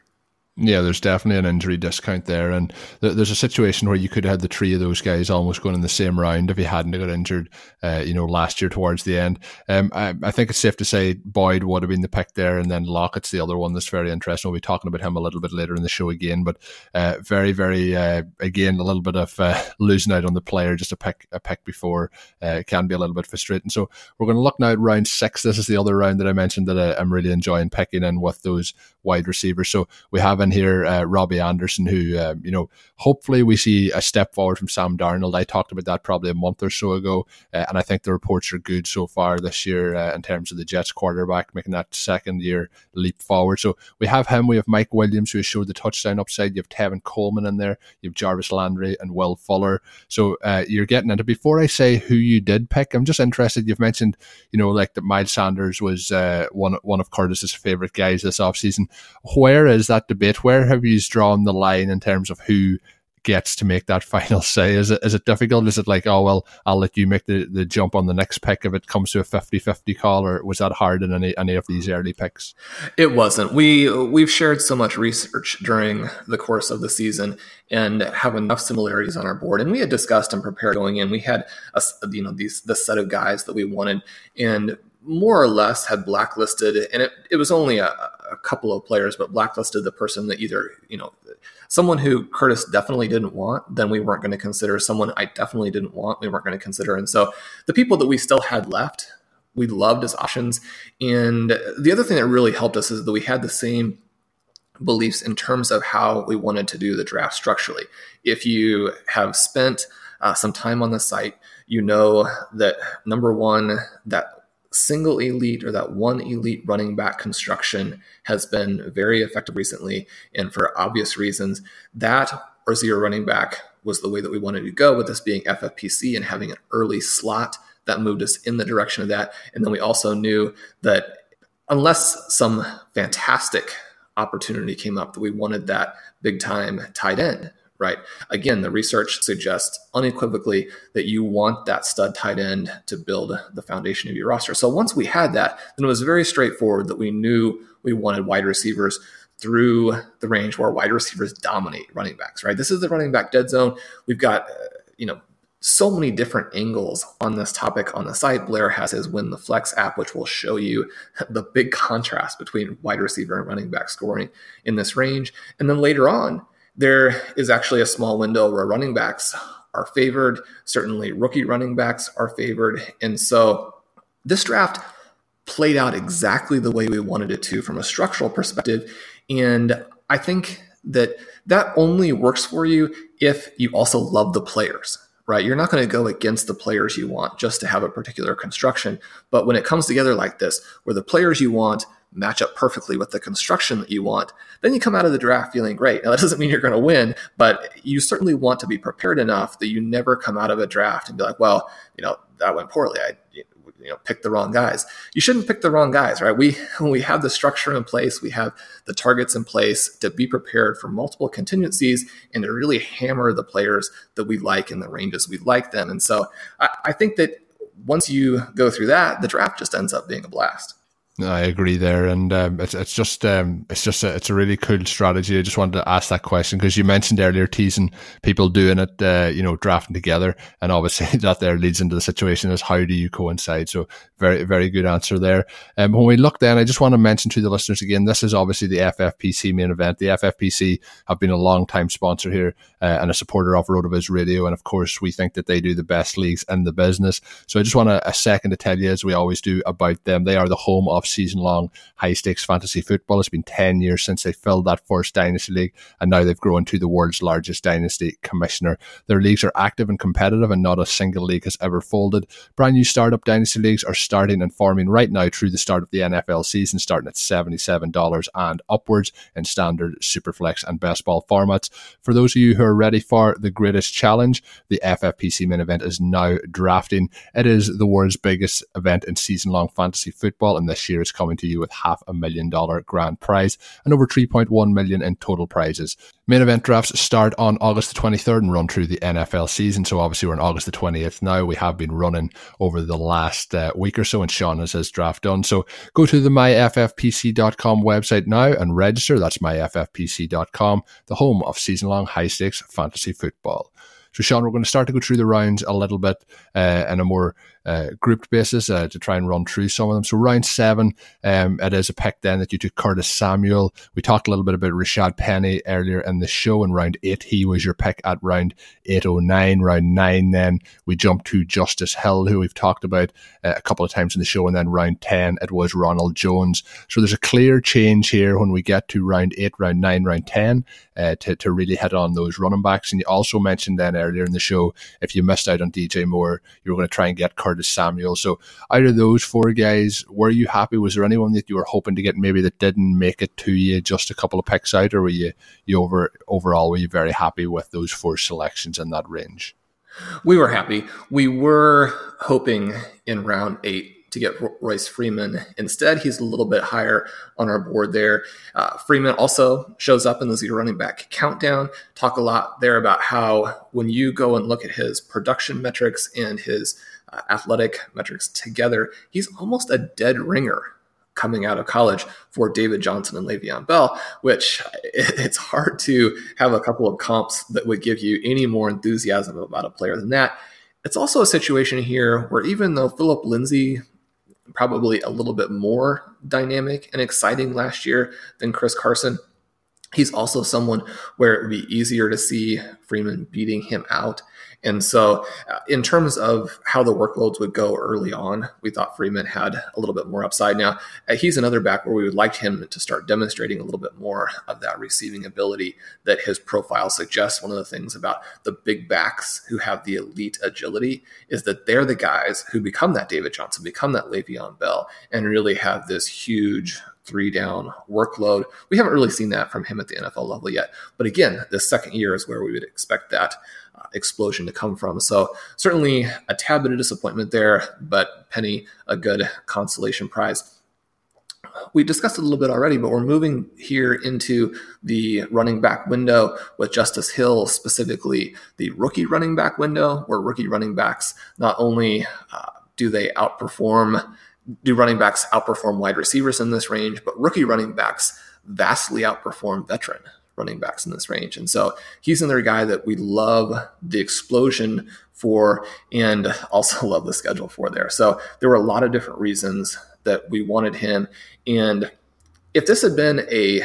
Yeah, there's definitely an injury discount there, and th- there's a situation where you could have had the three of those guys almost going in the same round if he hadn't got injured, uh, you know, last year towards the end. Um, I, I, think it's safe to say Boyd would have been the pick there, and then Lockett's the other one that's very interesting. We'll be talking about him a little bit later in the show again, but uh, very, very uh, again a little bit of uh, (laughs) losing out on the player just a pick a pick before uh, can be a little bit frustrating. So we're going to look now at round six. This is the other round that I mentioned that I, I'm really enjoying picking in with those wide receivers. So we have in here uh, Robbie Anderson, who uh, you know hopefully we see a step forward from Sam Darnold. I talked about that probably a month or so ago, uh, and I think the reports are good so far this year uh, in terms of the Jets quarterback making that second year leap forward. So we have him. We have Mike Williams, who has showed the touchdown upside. You have Tevin Coleman in there. You have Jarvis Landry and Will Fuller. So uh, you're getting into. Before I say who you did pick, I'm just interested. You've mentioned, you know, like that Miles Sanders was uh, one one of Curtis's favorite guys this offseason where is that debate? Where have you drawn the line in terms of who gets to make that (laughs) final say? Is it is it difficult? Is it like, oh well, I'll let you make the, the jump on the next pick if it comes to a 50-50 call, or was that hard in any any of these early picks? It wasn't. We we've shared so much research during the course of the season and have enough similarities on our board. And we had discussed and prepared going in. We had a, you know these the set of guys that we wanted, and more or less had blacklisted, and it, it was only a, a couple of players, but blacklisted the person that either, you know, someone who Curtis definitely didn't want, then we weren't going to consider. Someone I definitely didn't want, we weren't going to consider. And so the people that we still had left, we loved as options. And the other thing that really helped us is that we had the same beliefs in terms of how we wanted to do the draft structurally. If you have spent uh, some time on the site, you know that number one, that single elite or that one elite running back construction has been very effective recently. And for obvious reasons, that or zero running back was the way that we wanted to go with this being FFPC and having an early slot that moved us in the direction of that. And then we also knew that unless some fantastic opportunity came up, that we wanted that big time tight end right? Again, the research suggests unequivocally that you want that stud tight end to build the foundation of your roster. So once we had that, then it was very straightforward that we knew we wanted wide receivers through the range where wide receivers dominate running backs, right? This is the running back dead zone. We've got, uh, you know, so many different angles on this topic on the site. Blair has his Win the Flex app, which will show you (laughs) the big contrast between wide receiver and running back scoring in this range. And then later on, there is actually a small window where running backs are favored. Certainly, rookie running backs are favored. And so this draft played out exactly the way we wanted it to from a structural perspective. And I think that that only works for you if you also love the players right? You're not going to go against the players you want just to have a particular construction. But when it comes together like this, where the players you want match up perfectly with the construction that you want, then you come out of the draft feeling great. Now, that (laughs) doesn't mean you're going to win, but you certainly want to be prepared enough that you never come out of a draft and be like, well, you know, that went poorly. I, you know, pick the wrong guys. You shouldn't pick the wrong guys, right? We (laughs) we have the structure in place, we have the targets in place to be prepared for multiple contingencies and to really hammer the players that we like in the ranges we like them. And so I, I think that once you go through that, the draft just ends up being a blast. I agree there, and um, it's it's just um, it's just a, it's a really cool strategy. I just wanted to ask that question because you mentioned earlier teasing people doing it, uh, you know, drafting together, and obviously (laughs) that there leads into the situation is how do you coincide? So very very good answer there. Um, when we look then, I just want to mention to the listeners again, this is obviously the FFPC main event. The FFPC have been a long time sponsor here uh, and a supporter of RotoViz Radio, and of course we think that they do the best leagues in the business. So I just want a, a second to tell you, as we always do, about them. They are the home of season long high stakes fantasy football. It's been 10 years since they filled that first Dynasty League, and now they've grown to the world's largest Dynasty commissioner. Their leagues are active and competitive, and not a single league has ever folded. Brand new startup Dynasty Leagues are starting and forming right now through the start of the NFL season, starting at $77 and upwards in standard, superflex, and best ball formats. For those of you who are ready for the greatest challenge, the FFPC main event is now drafting. It is the world's biggest event in season long fantasy football, and this year is coming to you with half a million dollar grand prize and over 3.1 million in total prizes. Main event drafts start on August the 23rd and run through the NFL season. So obviously we're on August the 20th now. We have been running over the last uh, week or so and Sean has his draft done. So go to the myffpc.com website now and register. That's myffpc.com, the home of season long high stakes fantasy football. So, Sean, we're going to start to go through the rounds a little bit uh, in a more uh, grouped basis uh, to try and run through some of them. So round seven, um, it is a pick then that you took Curtis Samuel. We talked a little bit about Rashaad Penny earlier in the show. In round eight, he was your pick at round 809. Round nine, then we jumped to Justice Hill, who we've talked about uh, a couple of times in the show. And then round 10, it was Ronald Jones. So there's a clear change here when we get to round eight, round nine, round 10 uh, to, to really hit on those running backs. And you also mentioned then earlier in the show, if you missed out on DJ Moore, you were going to try and get Curtis Curtis Samuel. So out of those four guys, were you happy? Was there anyone that you were hoping to get maybe that didn't make it to you just a couple of picks out, or were you you over overall were you very happy with those four selections in that range? We were happy. We were hoping in round eight to get Royce Freeman. Instead, he's a little bit higher on our board there. Uh, Freeman also shows up in the running back countdown. Talk a lot there about how when you go and look at his production metrics and his uh, athletic metrics together, he's almost a dead ringer coming out of college for David Johnson and Le'Veon Bell, which (laughs) it's hard to have a couple of comps that would give you any more enthusiasm about a player than that. It's also a situation here where even though Phillip Lindsay probably a little bit more dynamic and exciting last year than Chris Carson, he's also someone where it would be easier to see Freeman beating him out and so, uh, in terms of how the workloads would go early on, we thought Freeman had a little bit more upside. Now, uh, he's another back where we would like him to start demonstrating a little bit more of that receiving ability that his profile suggests. One of the things about the big backs who have the elite agility is that they're the guys who become that David Johnson, become that Le'Veon Bell, and really have this huge three down workload. We haven't really seen that from him at the NFL level yet. But again, this second year is where we would expect that explosion to come from. So certainly a tad bit of disappointment there, but Penny a good consolation prize. We discussed it a little bit already, but we're moving here into the running back window with Justice Hill, specifically the rookie running back window, where rookie running backs not only uh, do they outperform, do running backs outperform wide receivers in this range, but rookie running backs vastly outperform veteran running backs in this range. And so he's another guy that we love the explosion for and (laughs) also love the schedule for there. So there were a lot of different reasons that we wanted him. And if this had been a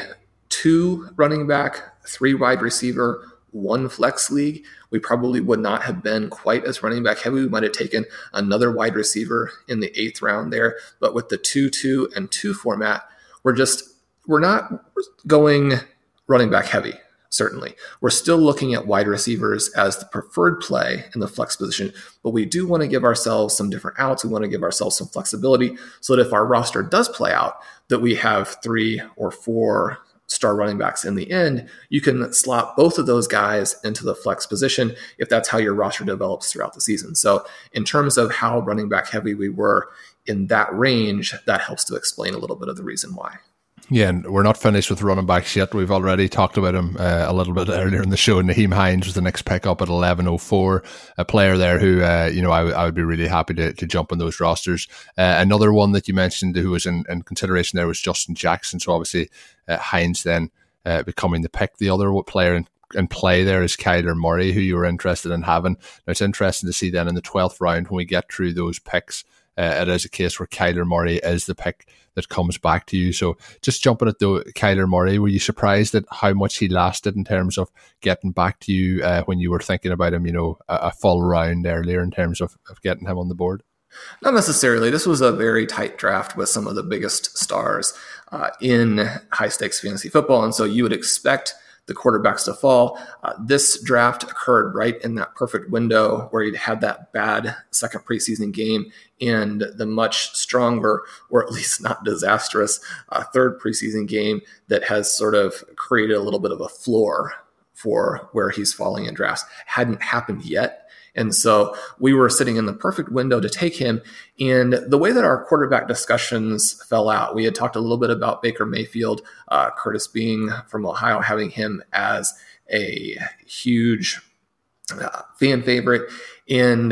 two running back, three wide receiver, one flex league, we probably would not have been quite as running back heavy. We might have taken another wide receiver in the eighth round there. But with the two, two, and two format, we're just, we're not going running back heavy certainly. We're still looking at wide receivers as the preferred play in the flex position, but we do want to give ourselves some different outs. We want to give ourselves some flexibility so that if our roster does play out, that we have three or four star running backs in the end, you can slot both of those guys into the flex position if that's how your roster develops throughout the season. So, in terms of how running back heavy we were in that range, that helps to explain a little bit of the reason why. Yeah, and we're not finished with running backs yet. We've already talked about him uh, a little bit (laughs) earlier in the show. Nyheim Hines was the next pick up at 11.04, a player there who, uh, you know, I, w- I would be really happy to, to jump on those rosters. Uh, another one that you mentioned who was in, in, consideration there was Justin Jackson. So obviously, uh, Hines then uh, becoming the pick. The other player in, in play there is Kyler Murray, who you were interested in having. Now, it's interesting to see then in the 12th round when we get through those picks uh, it is a case where Kyler Murray is the pick that comes back to you. So just jumping at the Kyler Murray, were you surprised at how much he lasted in terms of getting back to you uh, when you were thinking about him, you know, a, a, full round earlier in terms of, of getting him on the board? Not necessarily. This was a very tight draft with some of the biggest stars uh, in high stakes fantasy football. And so you would expect the quarterbacks to fall. Uh, this draft occurred right in that perfect window where he'd had that bad second preseason game and the much stronger, or at least not disastrous, uh, third preseason game that has sort of created a little bit of a floor for where he's falling in drafts. Hadn't happened yet. And so we were sitting in the perfect window to take him. And the way that our quarterback discussions fell out, we had talked a little bit about Baker Mayfield, uh, Curtis being from Ohio, having him as a huge uh, fan favorite. And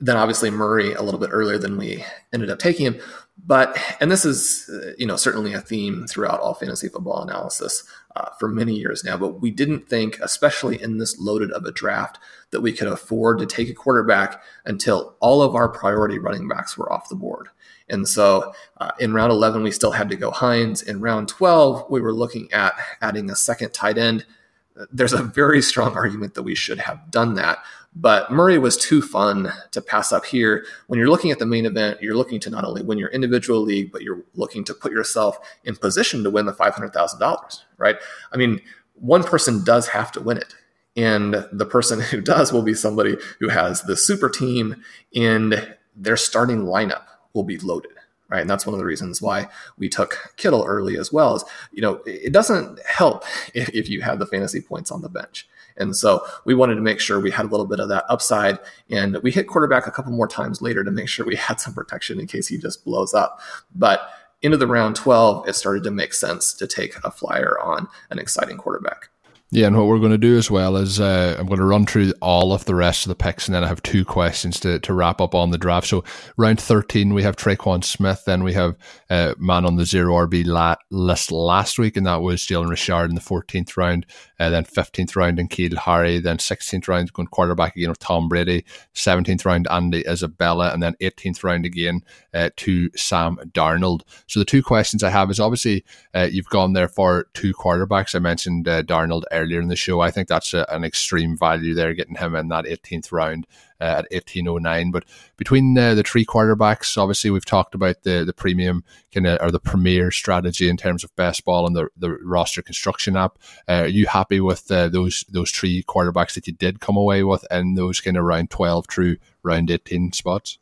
then obviously Murray a little bit earlier than we ended up taking him. But, and this is, uh, you know, certainly a theme throughout all fantasy football analysis uh, for many years now, but we didn't think, especially in this loaded of a draft, that we could afford to take a quarterback until all of our priority running backs were off the board. And so uh, in round 11, we still had to go Hines. In round 12, we were looking at adding a second tight end. There's a very strong argument that we should have done that. But Murray was too fun to pass up here. When you're looking at the main event, you're looking to not only win your individual league, but you're looking to put yourself in position to win the $500,000, right? I mean, one person does have to win it. And the person who does will be somebody who has the super team and their starting lineup will be loaded right? And that's one of the reasons why we took Kittle early as well. Is you know it doesn't help (laughs) if, if, you have the fantasy points on the bench. And so we wanted to make sure we had a little bit of that upside. And we hit quarterback a couple more times later to make sure we (laughs) had some protection in case he just blows up. But into the round 12, it started to make sense to take a flyer on an exciting quarterback. Yeah, and what we're going to do as well is uh, I'm going to run through all of the rest of the picks, and then I have two questions to, to wrap up on the draft. So, round 13, we have Tre'Quan Smith. Then we have uh, man on the zero RB la- list last week, and that was Jalen Richard in the 14th round. Uh, then 15th round, in N'Keal Harry. Then 16th round, going quarterback again with Tom Brady. 17th round, Andy Isabella. And then 18th round again uh, to Sam Darnold. So, the two questions I have is obviously uh, you've gone there for two quarterbacks. I mentioned uh, Darnold earlier in the show. I think that's a, an extreme value there, getting him in that 18th round at 1809. But between uh, the three quarterbacks, obviously we've talked about the the premium kind of or the premier strategy in terms of best ball and the, the roster construction app. Uh, are you happy with uh, those those three quarterbacks that you did come away with in those kind of round 12 through round 18 spots?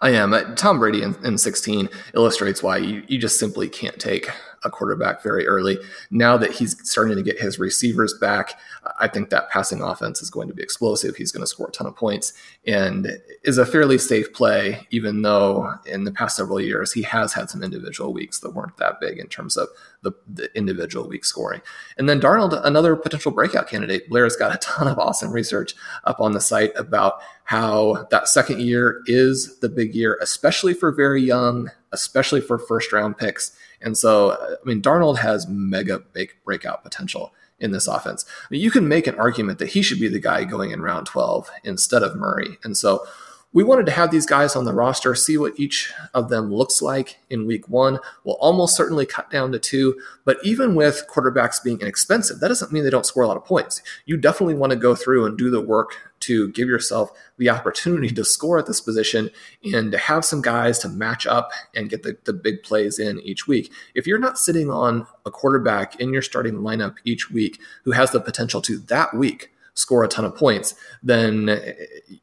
I am. Uh, Tom Brady in, in 16 illustrates why you, you just simply can't take a quarterback very early. Now that he's starting to get his receivers back, I think that passing offense is going to be explosive. He's going to score a ton of points and is a fairly safe play, even though in the past several years he has had some individual weeks that weren't that big in terms of the, the individual week scoring. And then Darnold, another potential breakout candidate. Blair's got a ton of awesome research up on the site about how that second year is the big year, especially for very young, especially for first round picks. And so, I mean, Darnold has mega breakout potential in this offense. You can make an argument that he should be the guy going in round 12 instead of Murray. And so, we wanted to have these guys on the roster, see what each of them looks like in week one. We'll almost certainly cut down to two, but even with quarterbacks being inexpensive, that doesn't mean they don't score a lot of points. You definitely want to go through and do the work to give yourself the opportunity to score at this position and to have some guys to match up and get the, the big plays in each week. If you're not sitting on a quarterback in your starting lineup each week who has the potential to that week score a ton of points, then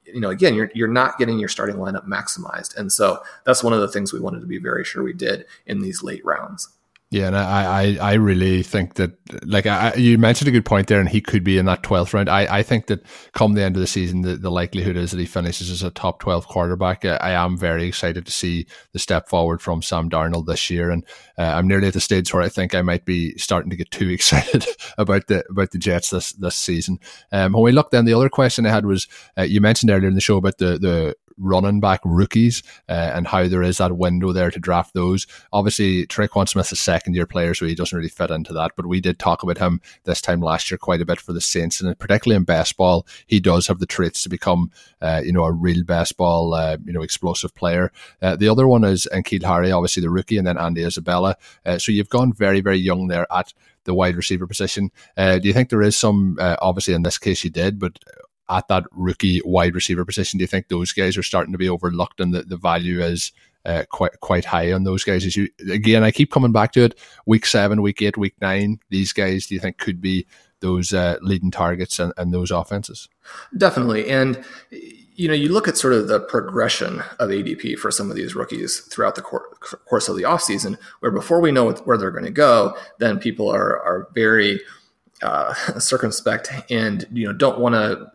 you know again you're you're not getting your starting lineup maximized. And so that's one of the things we wanted to be very sure we did in these late rounds. Yeah, and I, I, I really think that, like I, you mentioned a good point there, and he could be in that 12th round. I, I think that come the end of the season, the, the likelihood is that he finishes as a top 12 quarterback. I, I am very excited to see the step forward from Sam Darnold this year, and uh, I'm nearly at the stage where I think I might be starting to get too (laughs) excited about the about the Jets this this season. Um, when we looked, then the other question I had was uh, you mentioned earlier in the show about the the running back rookies uh, and how there is that window there to draft those. Obviously, Tre'Quan Smith is a second year player, so he doesn't really fit into that. But we did talk about him this time last year quite a bit for the Saints, and particularly in best ball, he does have the traits to become, uh, you know, a real best ball, uh, you know, explosive player. Uh, the other one is N'Keal Harry, obviously the rookie, and then Andy Isabella. Uh, so you've gone very, very young there at the wide receiver position. Uh, do you think there is some, uh, obviously in this case you did, but at that rookie wide receiver position, do you think those guys are starting to be overlooked and the, the value is uh, quite quite high on those guys? As you again, I keep coming back to it. Week seven, week eight, week nine, these guys, do you think could be those uh, leading targets and, and those offenses? Definitely, and you know, you look at sort of the progression of ADP for some of these rookies throughout the course of the offseason, where before we know where they're going to go, then people are are very uh, (laughs) circumspect and you know don't want to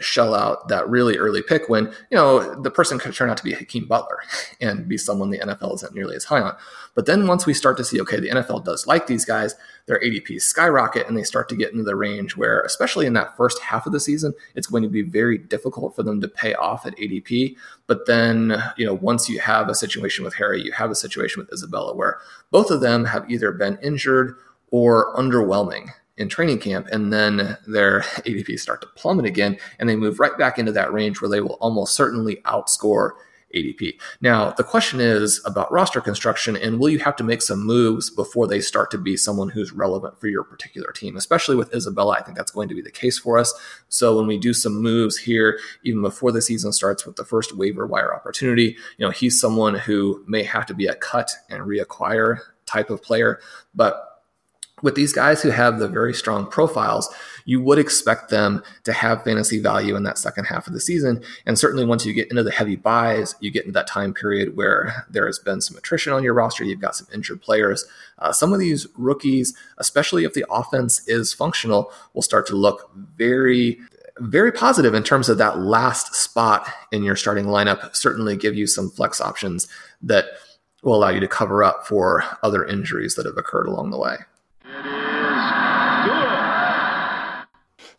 shell out that really early pick when you know the person could turn out to be Hakeem Butler (laughs) and be someone the NFL isn't nearly as high on. But then once we start to see, okay, the NFL does like these guys, their ADPs skyrocket and they start to get into the range where, especially in that first half of the season, it's going to be very difficult for them to pay off at ADP. But then, you know, once you have a situation with Harry, you have a situation with Isabella where both of them have either been injured or underwhelming in training camp, and then their (laughs) ADP start to plummet again, and they move right back into that range where they will almost certainly outscore ADP. Now, the question is about roster construction, and will you have to make some moves before they start to be someone who's relevant for your particular team? Especially with Isabella, I think that's going to be the case for us. So when we do some moves here, even before the season starts with the first waiver wire opportunity, you know, he's someone who may have to be a cut and reacquire type of player, but with these guys who have the very strong profiles, you would expect them to have fantasy value in that second half of the season. And certainly once you get into the heavy buys, you get into that time period where there has been some attrition on your roster, you've got some injured players. Uh, some of these rookies, especially if the offense is functional, will start to look very very positive in terms of that last spot in your starting lineup. Certainly give you some flex options that will allow you to cover up for other injuries that have occurred along the way.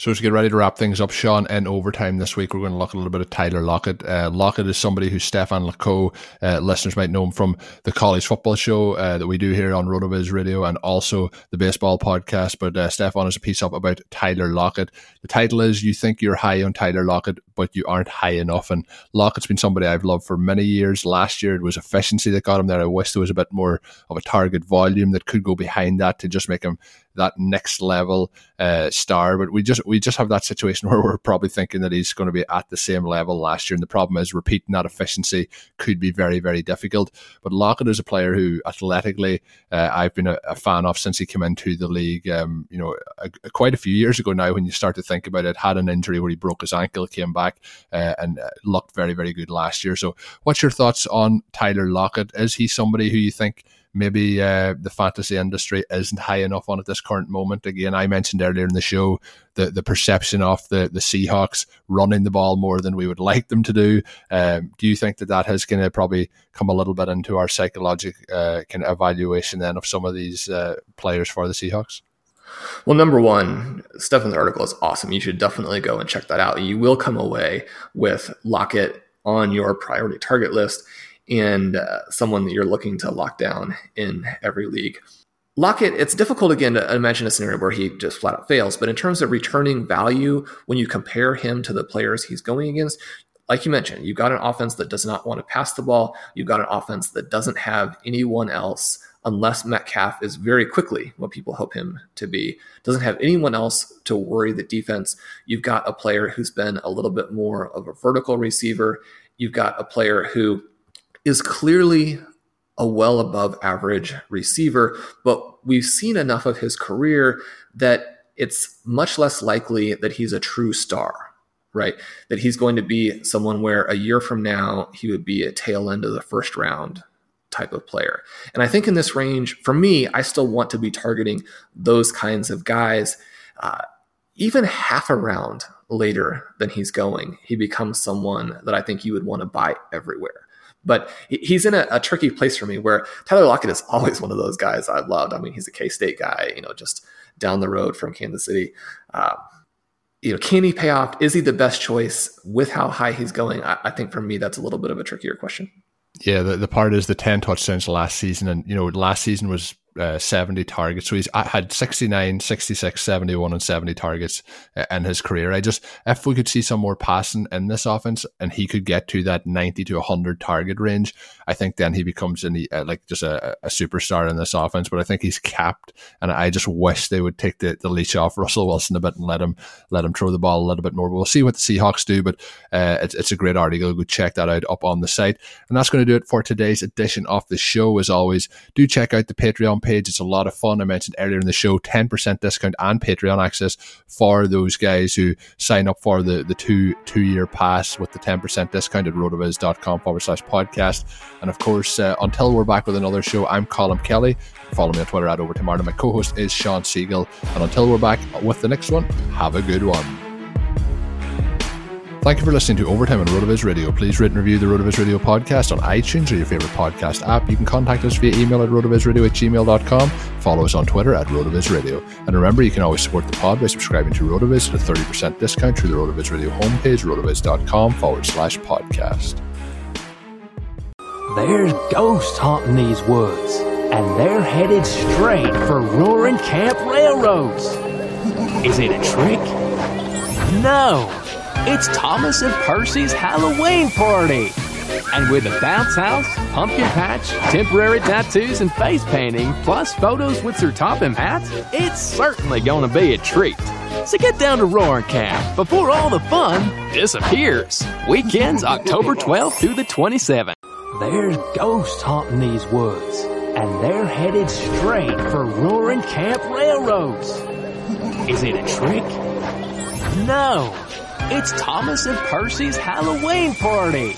So to get ready to wrap things up, Sean, in overtime this week, we're going to look a little bit at Tyler Lockett. Uh, Lockett is somebody who Stefan Leco, uh, listeners might know him from the college football show uh, that we do here on RotoViz Radio and also the baseball podcast. But uh, Stefan has a piece up about Tyler Lockett. The title is You Think You're High on Tyler Lockett, but you aren't high enough. And Lockett's been somebody I've loved for many years. Last year, it was efficiency that got him there. I wish there was a bit more of a target volume that could go behind that to just make him that next level uh, star. But we just we just have that situation (laughs) where we're probably thinking that he's going to be at the same level last year. And the problem is repeating that efficiency could be very very difficult. But Lockett is a player who athletically uh, I've been a, a, fan of since he came into the league. Um, you know, a, a, quite a few years ago now. When you start to think about it, had an injury where he broke his ankle, came back uh, and uh, looked very very good last year. So, what's your thoughts on Tyler Lockett? Is he somebody who you think? Maybe uh, the fantasy industry isn't high enough on at this current moment. Again, I mentioned earlier in the show the, the perception of the, the Seahawks running the ball more than we would (laughs) like them to do. Um, do you think that that has of probably come a little bit into our psychological uh, kind of evaluation then of some of these uh, players for the Seahawks? Well, number one, Stefan's article is awesome. You should definitely go and check that out. You will come away with Lockett on your priority target list and uh, someone that you're looking to lock down in every league. Lockett, it's difficult again to imagine a scenario where he just flat out fails, but in terms of returning value, when you compare him to the players he's going against, like you mentioned, you've got an offense that does not want to pass the ball. You've got an offense that doesn't have anyone else unless Metcalf is very quickly what people hope him to be. Doesn't have anyone else to worry the defense. You've got a player who's been a little bit more of a vertical receiver. You've got a player who is clearly a well above average receiver, but we've seen enough of his career that it's much less likely that he's a true star, right? That he's going to be someone where a year from now he would be a tail end of the first round type of player. And I think in this range, for me, I still want to be targeting those kinds of guys. Uh, even half a round later than he's going, he becomes someone that I think you would want to buy everywhere. But he's in a, a, tricky place for me where Tyler Lockett is (laughs) always one of those guys I've loved. I mean, he's a K State guy, you know, just down the road from Kansas City. Um, you know, can he pay off? Is he the best choice with how high he's going? I, I think for me, that's a little bit of a trickier question. Yeah, the, the part is the 10 touchdowns last season. And, you know, last season was uh, 70 targets. So he's had 69, 66, 71, and 70 targets uh, in his career. I just, if we could see some more passing in this offense and he could get to that 90 to 100 target range, I think then he becomes uh, like just a, a, superstar in this offense. But I think he's capped. And I just wish they would take the, the leash off (laughs) Russell Wilson a bit and let him, let him throw the ball a little bit more. We'll see what the Seahawks do. But uh, it's, it's a great article. Go check that out up on the site. And that's going to do it for today's edition of the show. As always, do check out the Patreon page. It's a lot of fun. I mentioned earlier in the show, 10% discount and Patreon access for those guys who sign up for the, the two two year pass with the 10% discount at rotoviz.com forward slash podcast. And of course, uh, until we're back with another show, I'm Colin Kelly. Follow me on Twitter at Over Tomorrow. My co host is Sean Siegel. And until we're back with the next one, have a good one. Thank you for listening to Overtime on RotoViz Radio. Please rate and review the RotoViz Radio podcast on iTunes or your favorite podcast app. You can contact us via email at rotovizradio at gmail.com. Follow us on Twitter at RotoViz Radio. And remember, you can always support the pod by subscribing to RotoViz at a 30% discount through the RotoViz Radio homepage, rotoviz.com forward slash podcast. There's ghosts haunting these woods, and they're headed straight for Roaring Camp Railroads. Is it a trick? No. It's Thomas and Percy's Halloween party. And with a bounce house, pumpkin patch, temporary tattoos, and face painting, plus photos with Sir Topham hats, it's certainly gonna be a treat. So get down to Roaring Camp before all the fun disappears. Weekends October 12th through the 27th. There's ghosts haunting these woods, and they're headed straight for Roaring Camp Railroads. Is it a trick? No. It's Thomas and Percy's Halloween party.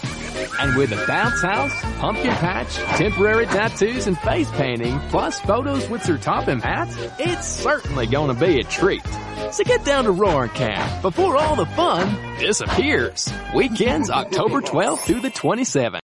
And with a bounce house, pumpkin patch, temporary tattoos, and face painting, plus photos with Sir Topham hats, it's certainly gonna be a treat. So get down to Roaring Camp before all the fun disappears. Weekends October 12th through the 27th.